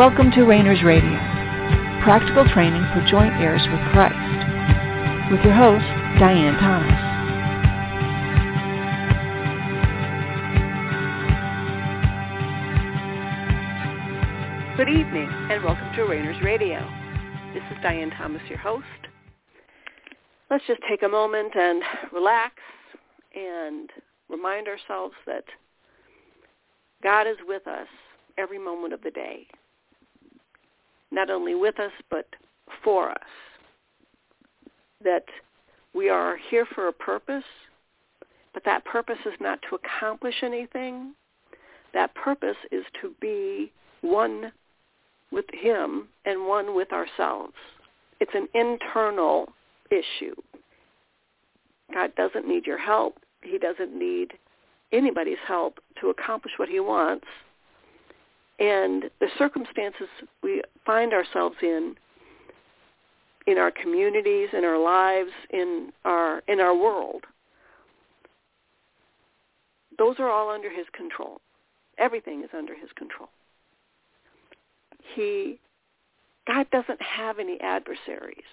Welcome to Rainers Radio, practical training for joint heirs with Christ, with your host, Diane Thomas. Good evening, and welcome to Rainers Radio. This is Diane Thomas, your host. Let's just take a moment and relax and remind ourselves that God is with us every moment of the day not only with us, but for us. That we are here for a purpose, but that purpose is not to accomplish anything. That purpose is to be one with him and one with ourselves. It's an internal issue. God doesn't need your help. He doesn't need anybody's help to accomplish what he wants and the circumstances we find ourselves in in our communities in our lives in our in our world those are all under his control. Everything is under his control. He god doesn't have any adversaries.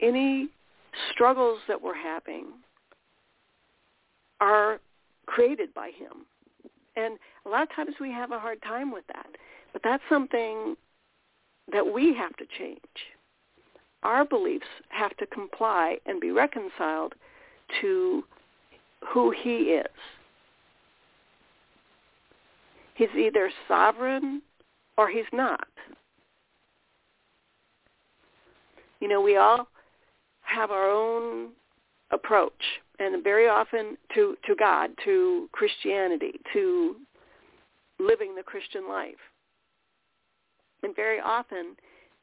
Any struggles that we're having are created by him and a lot of times we have a hard time with that. But that's something that we have to change. Our beliefs have to comply and be reconciled to who he is. He's either sovereign or he's not. You know, we all have our own approach and very often to, to God, to Christianity, to living the Christian life. And very often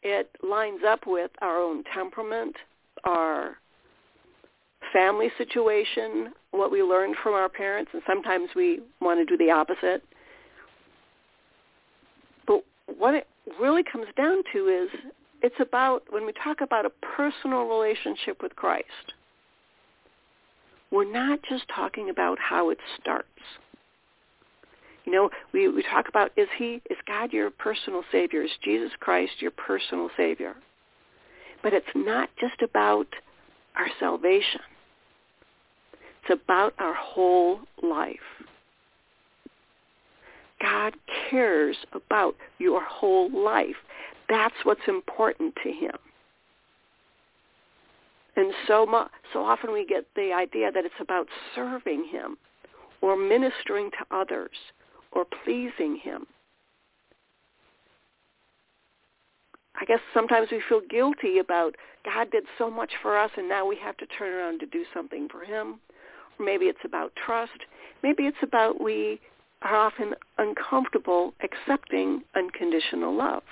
it lines up with our own temperament, our family situation, what we learned from our parents, and sometimes we want to do the opposite. But what it really comes down to is it's about, when we talk about a personal relationship with Christ, we're not just talking about how it starts. You know, we, we talk about is he is God your personal savior? Is Jesus Christ your personal savior? But it's not just about our salvation. It's about our whole life. God cares about your whole life. That's what's important to him. And so much, so often we get the idea that it's about serving him or ministering to others or pleasing him. I guess sometimes we feel guilty about God did so much for us and now we have to turn around to do something for him. Or maybe it's about trust. Maybe it's about we are often uncomfortable accepting unconditional love.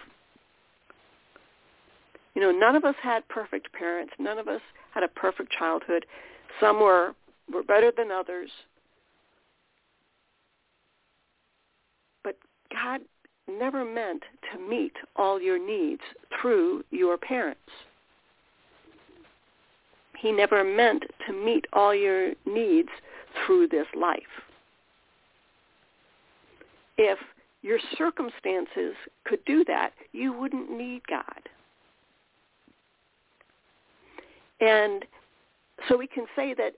You know, none of us had perfect parents. None of us had a perfect childhood. Some were were better than others. But God never meant to meet all your needs through your parents. He never meant to meet all your needs through this life. If your circumstances could do that, you wouldn't need God. And so we can say that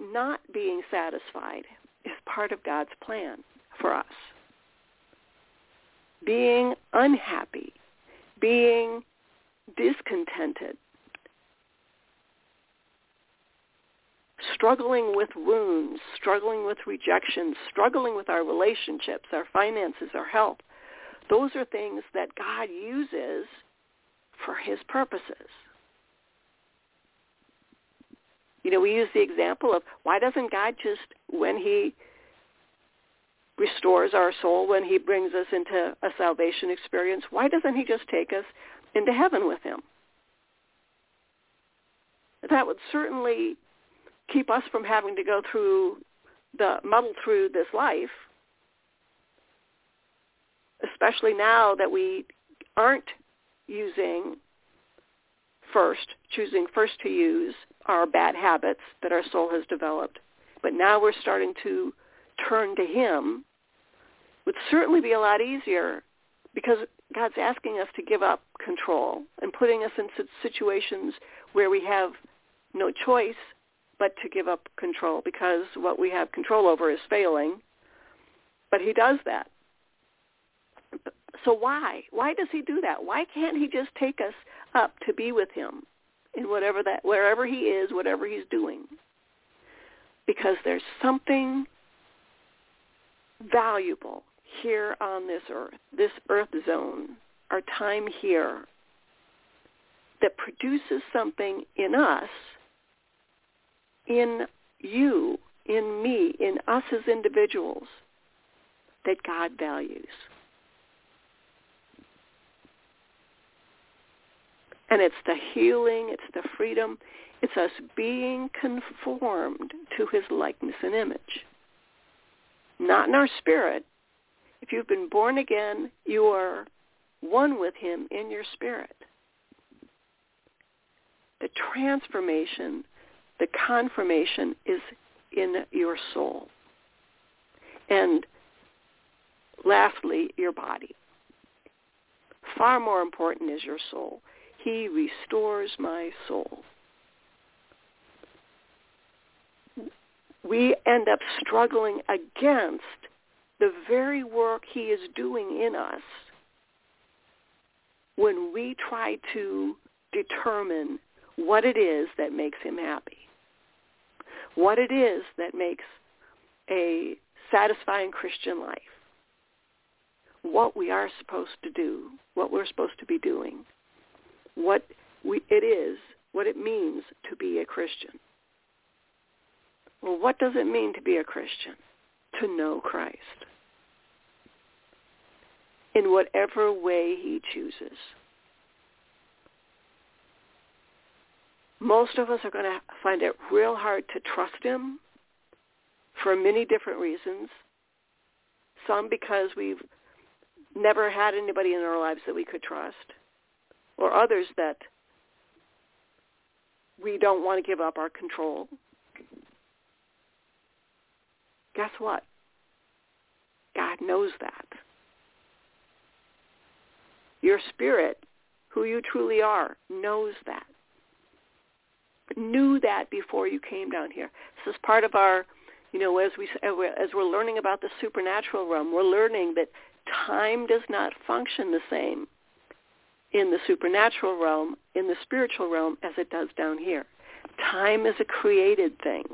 not being satisfied is part of God's plan for us. Being unhappy, being discontented, struggling with wounds, struggling with rejection, struggling with our relationships, our finances, our health, those are things that God uses for his purposes. You know, we use the example of why doesn't God just, when he restores our soul, when he brings us into a salvation experience, why doesn't he just take us into heaven with him? That would certainly keep us from having to go through the muddle through this life, especially now that we aren't using first, choosing first to use our bad habits that our soul has developed. But now we're starting to turn to him would certainly be a lot easier because God's asking us to give up control and putting us in situations where we have no choice but to give up control because what we have control over is failing. But he does that. So why? Why does he do that? Why can't he just take us up to be with him in whatever that wherever he is, whatever he's doing? Because there's something valuable here on this earth, this earth zone, our time here, that produces something in us, in you, in me, in us as individuals, that God values. And it's the healing, it's the freedom, it's us being conformed to his likeness and image. Not in our spirit, if you've been born again, you are one with him in your spirit. The transformation, the confirmation is in your soul. And lastly, your body. Far more important is your soul. He restores my soul. We end up struggling against the very work he is doing in us when we try to determine what it is that makes him happy, what it is that makes a satisfying Christian life, what we are supposed to do, what we're supposed to be doing, what we, it is, what it means to be a Christian. Well, what does it mean to be a Christian? To know Christ in whatever way he chooses. Most of us are going to find it real hard to trust him for many different reasons. Some because we've never had anybody in our lives that we could trust, or others that we don't want to give up our control. Guess what? God knows that. Your spirit, who you truly are, knows that. Knew that before you came down here. This is part of our, you know, as we as we're learning about the supernatural realm, we're learning that time does not function the same in the supernatural realm, in the spiritual realm, as it does down here. Time is a created thing,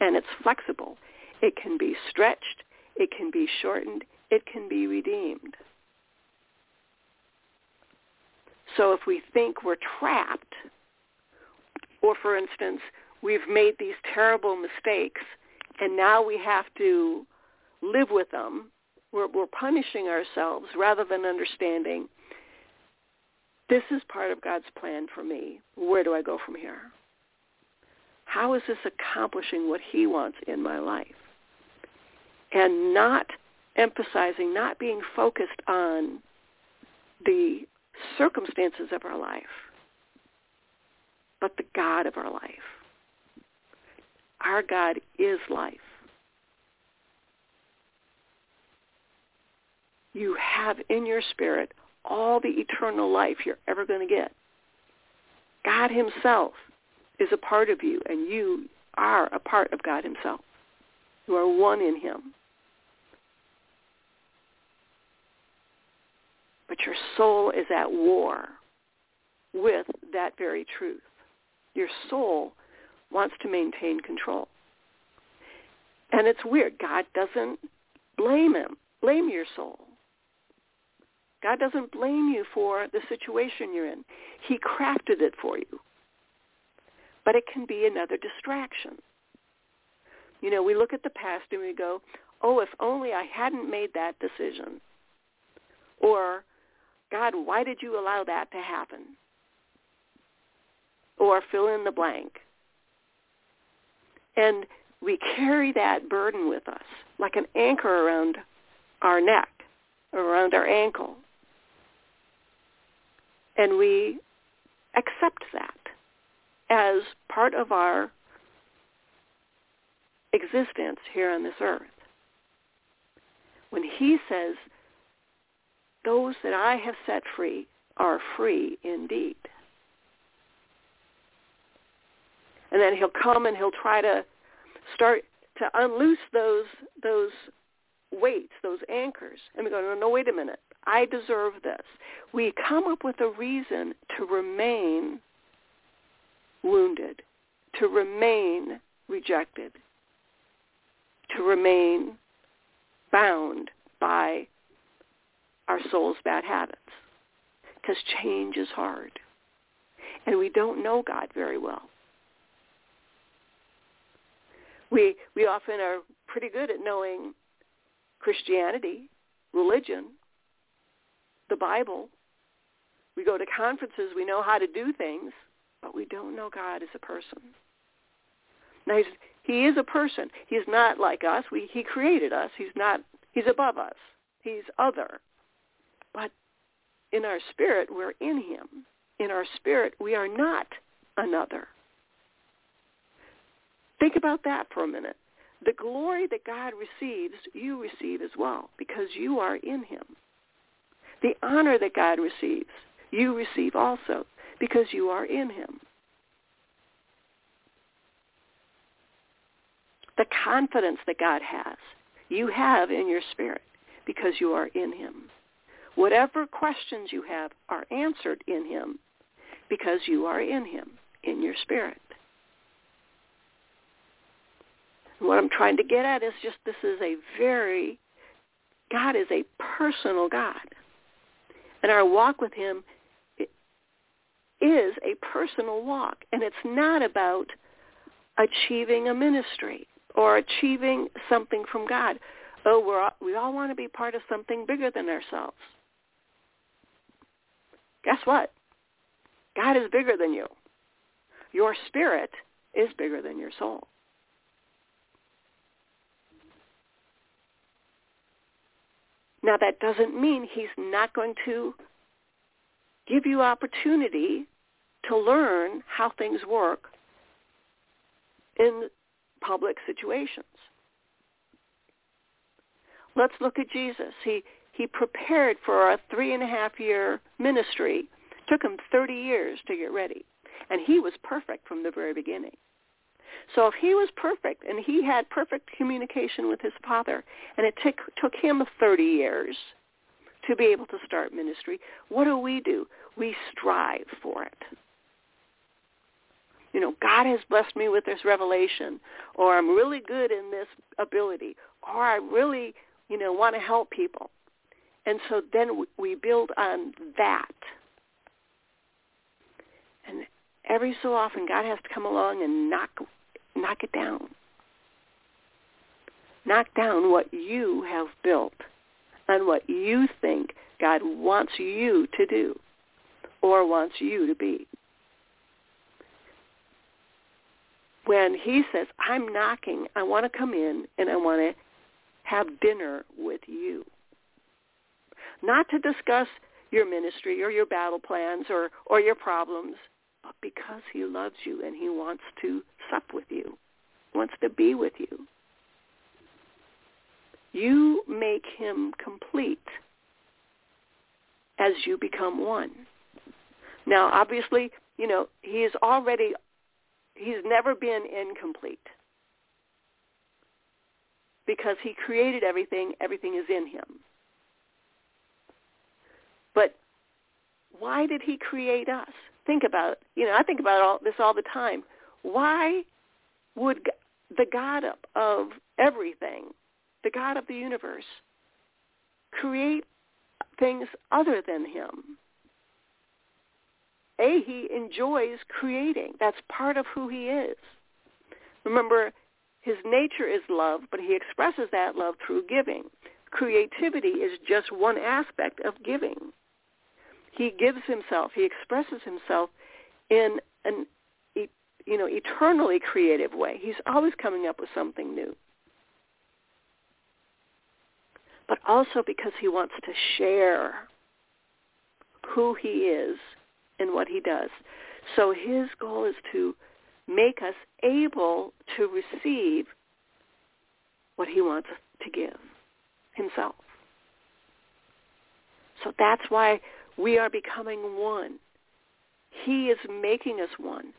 and it's flexible. It can be stretched. It can be shortened. It can be redeemed. So if we think we're trapped, or for instance, we've made these terrible mistakes and now we have to live with them, we're, we're punishing ourselves rather than understanding this is part of God's plan for me. Where do I go from here? How is this accomplishing what he wants in my life? And not emphasizing, not being focused on the circumstances of our life, but the God of our life. Our God is life. You have in your spirit all the eternal life you're ever going to get. God himself is a part of you, and you are a part of God himself. You are one in him. But your soul is at war with that very truth. Your soul wants to maintain control. And it's weird. God doesn't blame him, blame your soul. God doesn't blame you for the situation you're in. He crafted it for you. But it can be another distraction. You know, we look at the past and we go, oh, if only I hadn't made that decision. Or God, why did you allow that to happen? Or fill in the blank. And we carry that burden with us like an anchor around our neck, around our ankle. And we accept that as part of our existence here on this earth. when he says, those that I have set free are free indeed. And then he'll come and he'll try to start to unloose those those weights, those anchors. And we go, no, no, wait a minute. I deserve this. We come up with a reason to remain wounded, to remain rejected, to remain bound by our soul's bad habits. Because change is hard. And we don't know God very well. We, we often are pretty good at knowing Christianity, religion, the Bible. We go to conferences, we know how to do things, but we don't know God as a person. Now he's, he is a person. He's not like us. We, he created us. He's not. He's above us. He's other. But in our spirit, we're in him. In our spirit, we are not another. Think about that for a minute. The glory that God receives, you receive as well because you are in him. The honor that God receives, you receive also because you are in him. The confidence that God has, you have in your spirit because you are in him. Whatever questions you have are answered in him because you are in him, in your spirit. what I'm trying to get at is just this is a very, God is a personal God. And our walk with him is a personal walk. And it's not about achieving a ministry or achieving something from God. Oh, we're all, we all want to be part of something bigger than ourselves. Guess what? God is bigger than you. Your spirit is bigger than your soul. Now that doesn't mean he's not going to give you opportunity to learn how things work in public situations. Let's look at Jesus. He he prepared for a three and a half year ministry. Took him 30 years to get ready. And he was perfect from the very beginning. So if he was perfect and he had perfect communication with his father, and it took, took him 30 years to be able to start ministry, what do we do? We strive for it. You know, God has blessed me with this revelation, or I'm really good in this ability, or I really, you know, want to help people. And so then we build on that. And every so often God has to come along and knock knock it down. Knock down what you have built and what you think God wants you to do or wants you to be. When he says, I'm knocking, I want to come in and I want to have dinner with you. Not to discuss your ministry or your battle plans or, or your problems, but because he loves you and he wants to sup with you, wants to be with you. You make him complete as you become one. Now, obviously, you know, he is already, he's never been incomplete. Because he created everything, everything is in him. But why did he create us? Think about, you know, I think about all this all the time. Why would the God of everything, the God of the universe, create things other than him? A, he enjoys creating. That's part of who he is. Remember, his nature is love, but he expresses that love through giving. Creativity is just one aspect of giving. He gives himself. He expresses himself in an you know eternally creative way. He's always coming up with something new. But also because he wants to share who he is and what he does. So his goal is to make us able to receive what he wants to give. himself. So that's why we are becoming one. He is making us one.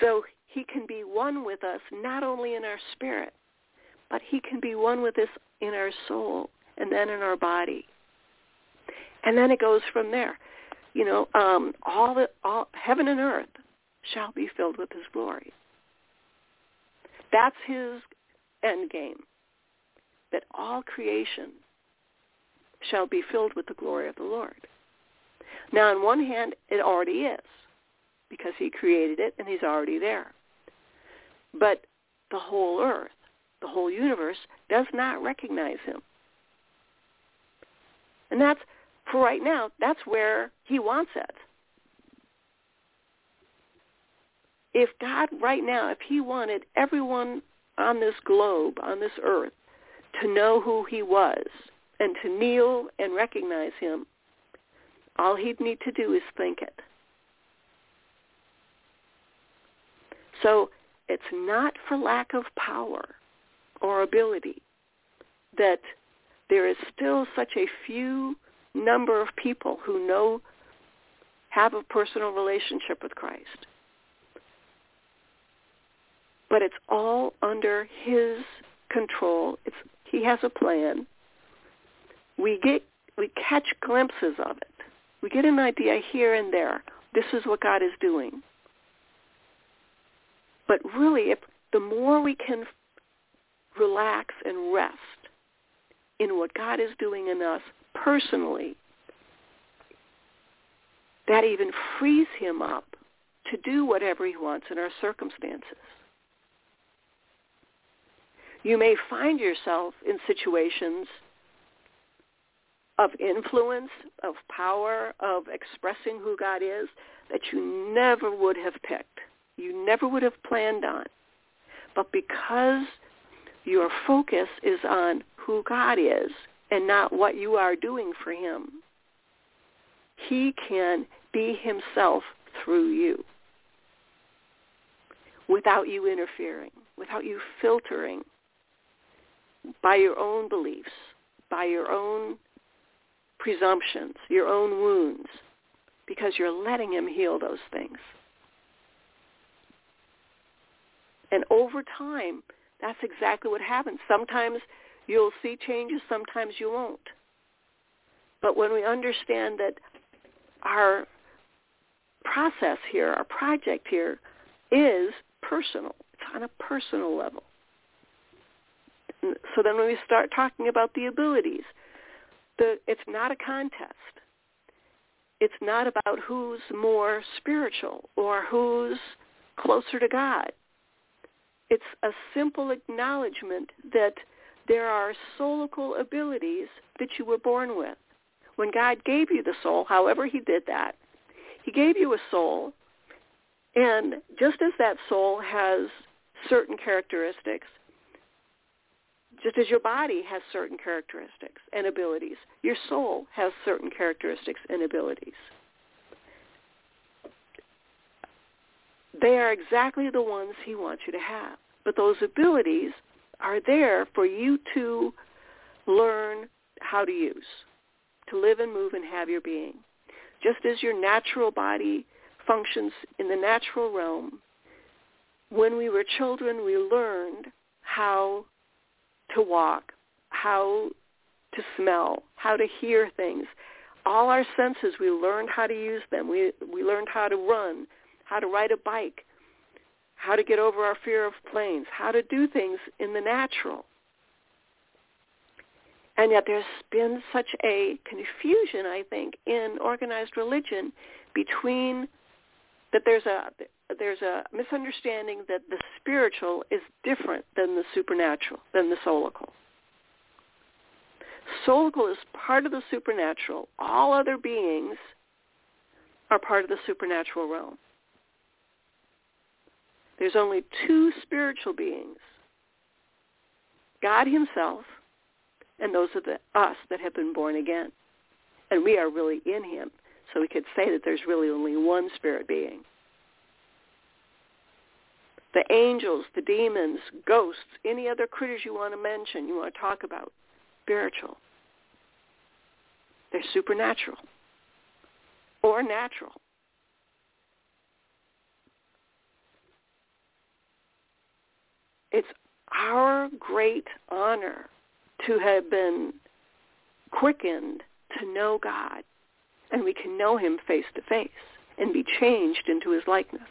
So he can be one with us not only in our spirit, but he can be one with us in our soul and then in our body. And then it goes from there. You know, um, all the all heaven and earth shall be filled with his glory. That's his end game. That all creation shall be filled with the glory of the Lord. Now, on one hand, it already is, because he created it and he's already there. But the whole earth, the whole universe, does not recognize him. And that's, for right now, that's where he wants it. If God right now, if he wanted everyone on this globe, on this earth, to know who he was and to kneel and recognize him, all he'd need to do is think it. So it's not for lack of power or ability that there is still such a few number of people who know, have a personal relationship with Christ. But it's all under his control. It's, he has a plan. We get, we catch glimpses of it. We get an idea here and there. This is what God is doing. But really, if the more we can relax and rest in what God is doing in us personally, that even frees him up to do whatever he wants in our circumstances. You may find yourself in situations of influence, of power, of expressing who God is that you never would have picked you never would have planned on. But because your focus is on who God is and not what you are doing for him, he can be himself through you without you interfering, without you filtering by your own beliefs, by your own presumptions, your own wounds, because you're letting him heal those things. And over time, that's exactly what happens. Sometimes you'll see changes, sometimes you won't. But when we understand that our process here, our project here, is personal. It's on a personal level. So then when we start talking about the abilities, the, it's not a contest. It's not about who's more spiritual or who's closer to God. It's a simple acknowledgement that there are soulical abilities that you were born with. When God gave you the soul, however he did that, he gave you a soul, and just as that soul has certain characteristics, just as your body has certain characteristics and abilities, your soul has certain characteristics and abilities. They are exactly the ones he wants you to have. But those abilities are there for you to learn how to use, to live and move and have your being. Just as your natural body functions in the natural realm, when we were children, we learned how to walk, how to smell, how to hear things. All our senses, we learned how to use them. We, we learned how to run, how to ride a bike, how to get over our fear of planes, how to do things in the natural. And yet there's been such a confusion, I think, in organized religion between that there's a there's a misunderstanding that the spiritual is different than the supernatural, than the soulical. Soulical is part of the supernatural. All other beings are part of the supernatural realm. There's only two spiritual beings, God himself and those of the, us that have been born again. And we are really in him. So we could say that there's really only one spirit being. The angels, the demons, ghosts, any other critters you want to mention, you want to talk about, spiritual. They're supernatural or natural. It's our great honor to have been quickened to know God, and we can know him face to face and be changed into his likeness.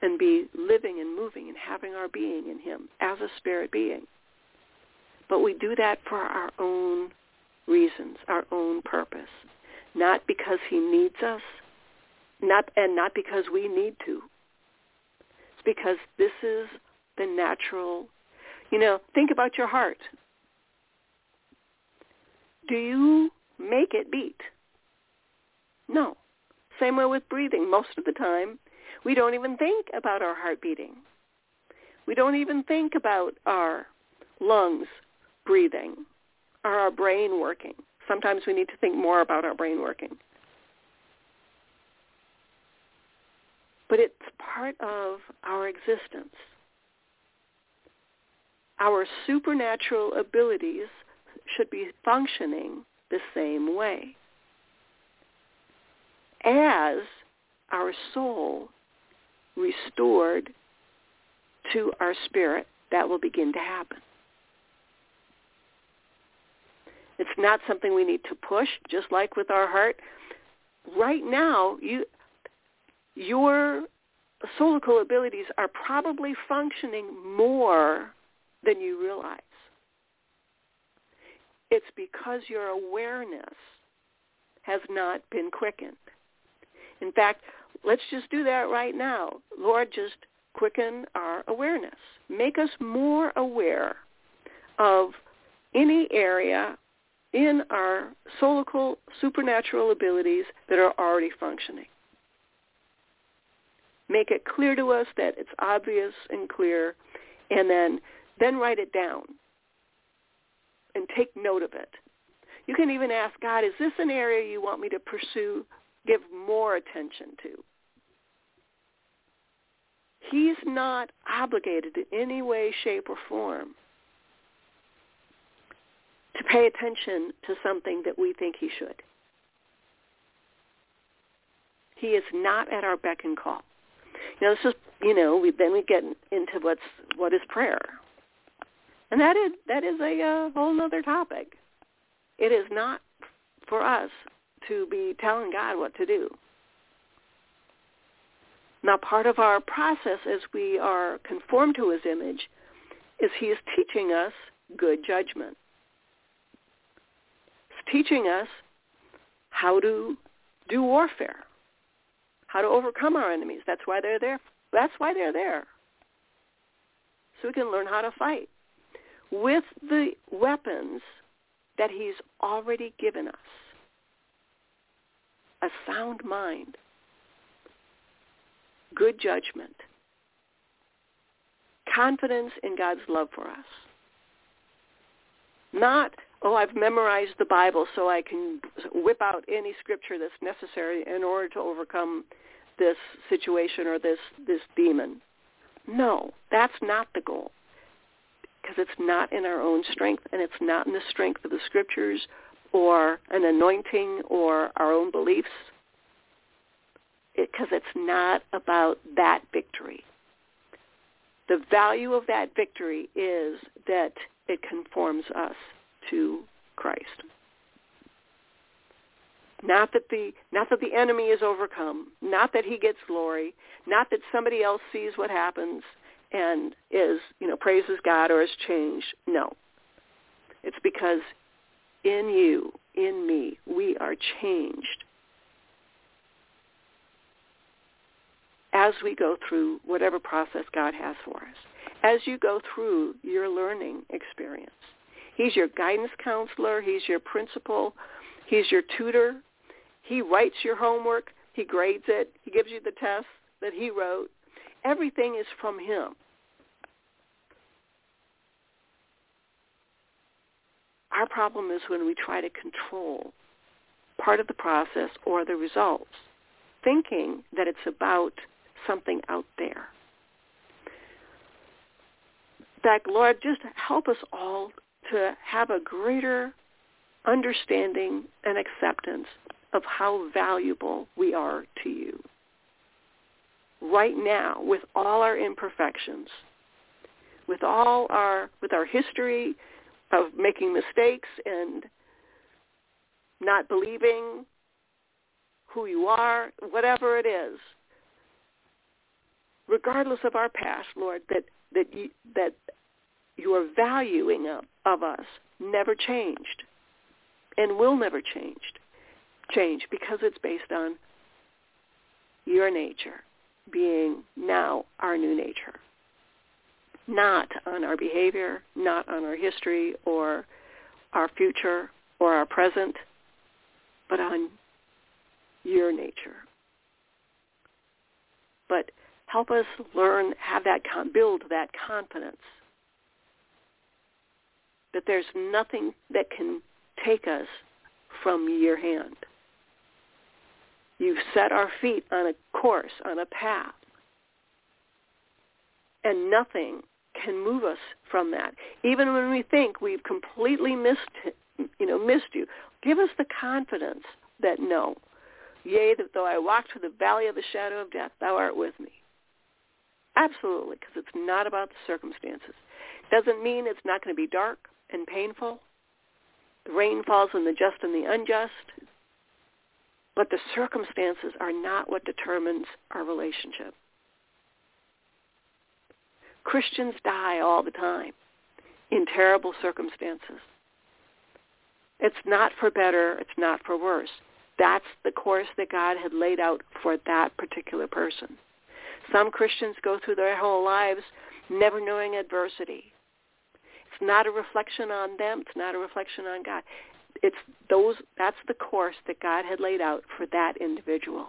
And be living and moving and having our being in him as a spirit being. But we do that for our own reasons, our own purpose. Not because he needs us, not and not because we need to. It's because this is the natural you know, think about your heart. Do you make it beat? No. Same way with breathing. Most of the time, we don't even think about our heart beating. We don't even think about our lungs breathing or our brain working. Sometimes we need to think more about our brain working. But it's part of our existence. Our supernatural abilities should be functioning the same way as our soul restored to our spirit, that will begin to happen. It's not something we need to push, just like with our heart. Right now, you, your soulical abilities are probably functioning more than you realize. It's because your awareness has not been quickened. In fact, let's just do that right now. Lord, just quicken our awareness. Make us more aware of any area in our soulical supernatural abilities that are already functioning. Make it clear to us that it's obvious and clear, and then then write it down and take note of it. You can even ask God, is this an area you want me to pursue, give more attention to? He's not obligated in any way, shape, or form to pay attention to something that we think he should. He is not at our beck and call. You know, this is, you know, we, then we get into what's what is prayer. And that is that is a uh, whole other topic. It is not for us to be telling God what to do. Now, part of our process as we are conformed to his image is he is teaching us good judgment. He's teaching us how to do warfare, how to overcome our enemies. That's why they're there. That's why they're there. So we can learn how to fight with the weapons that he's already given us. A sound mind, good judgment, confidence in God's love for us. Not, oh, I've memorized the Bible so I can whip out any scripture that's necessary in order to overcome this situation or this, this demon. No, that's not the goal because it's not in our own strength and it's not in the strength of the scriptures or an anointing or our own beliefs because it, it's not about that victory. The value of that victory is that it conforms us to Christ. Not that the not that the enemy is overcome, not that he gets glory, not that somebody else sees what happens, and is, you know, praises God or is changed. No. It's because in you, in me, we are changed as we go through whatever process God has for us. As you go through your learning experience. He's your guidance counselor. He's your principal. He's your tutor. He writes your homework. He grades it. He gives you the tests that he wrote. Everything is from him. Our problem is when we try to control part of the process or the results, thinking that it's about something out there. that, Lord, just help us all to have a greater understanding and acceptance of how valuable we are to you. Right now, with all our imperfections, with all our with our history of making mistakes and not believing who you are, whatever it is, regardless of our past, Lord, that that you, that your valuing of, of us never changed and will never changed change because it's based on your nature being now our new nature not on our behavior not on our history or our future or our present but on your nature but help us learn have that build that confidence that there's nothing that can take us from your hand. You've set our feet on a course, on a path. And nothing can move us from that. Even when we think we've completely missed, you know, missed you, give us the confidence that no, yea, that though I walk through the valley of the shadow of death, thou art with me. Absolutely, because it's not about the circumstances. Doesn't mean it's not going to be dark and painful. The rain falls on the just and the unjust. But the circumstances are not what determines our relationship. Christians die all the time in terrible circumstances. It's not for better. It's not for worse. That's the course that God had laid out for that particular person. Some Christians go through their whole lives never knowing adversity, it's not a reflection on them. It's not a reflection on God. It's those. That's the course that God had laid out for that individual.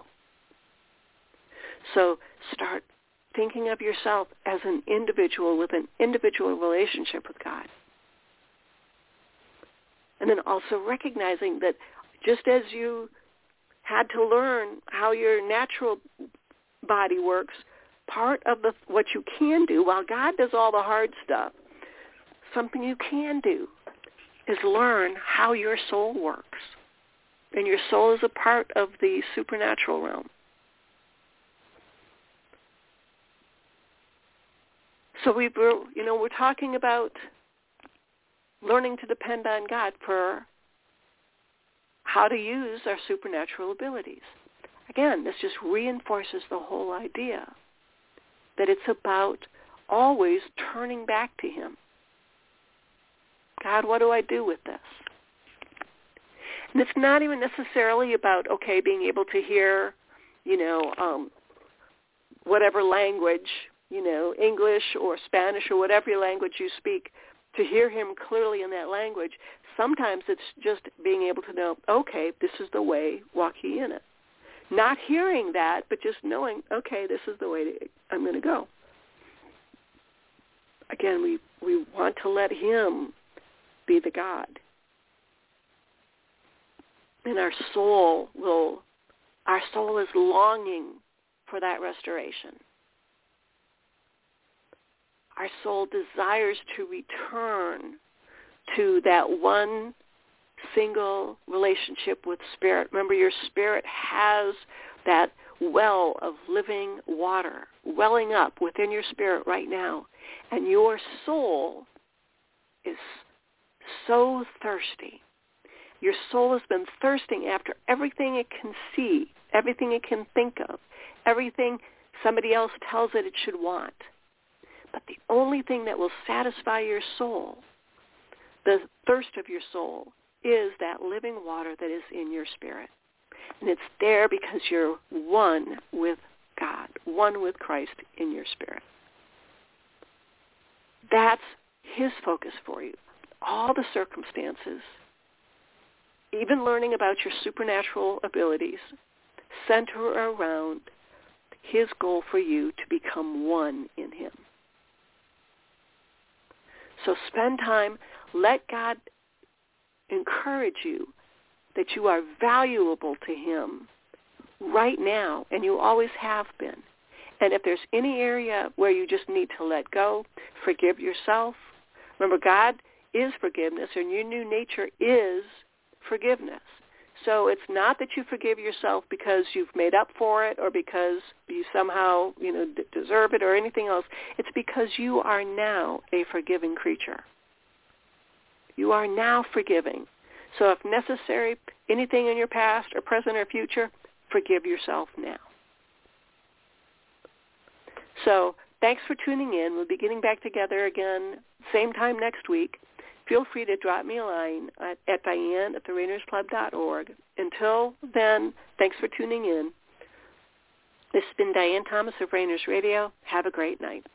So start thinking of yourself as an individual with an individual relationship with God. And then also recognizing that just as you had to learn how your natural body works, part of the, what you can do, while God does all the hard stuff, something you can do is learn how your soul works. And your soul is a part of the supernatural realm. So we were, you know, we're talking about learning to depend on God for how to use our supernatural abilities. Again, this just reinforces the whole idea that it's about always turning back to him. God, what do I do with this? And it's not even necessarily about, okay, being able to hear, you know, um, whatever language, you know, English or Spanish or whatever language you speak, to hear him clearly in that language. Sometimes it's just being able to know, okay, this is the way, walk ye in it. Not hearing that, but just knowing, okay, this is the way to, I'm going to go. Again, we, we want to let him be the God. And our soul will, our soul is longing for that restoration. Our soul desires to return to that one single relationship with spirit. Remember, your spirit has that well of living water welling up within your spirit right now. And your soul is so thirsty. Your soul has been thirsting after everything it can see, everything it can think of, everything somebody else tells it it should want. But the only thing that will satisfy your soul, the thirst of your soul, is that living water that is in your spirit. And it's there because you're one with God, one with Christ in your spirit. That's his focus for you all the circumstances, even learning about your supernatural abilities, center around his goal for you to become one in him. So spend time, let God encourage you that you are valuable to him right now, and you always have been. And if there's any area where you just need to let go, forgive yourself. Remember, God is forgiveness, and your new nature is forgiveness. So it's not that you forgive yourself because you've made up for it or because you somehow, you know, d- deserve it or anything else. It's because you are now a forgiving creature. You are now forgiving. So if necessary, anything in your past or present or future, forgive yourself now. So thanks for tuning in. We'll be getting back together again same time next week feel free to drop me a line at, at Diane at. Until then, thanks for tuning in. This has been Diane Thomas of Rainers Radio. Have a great night.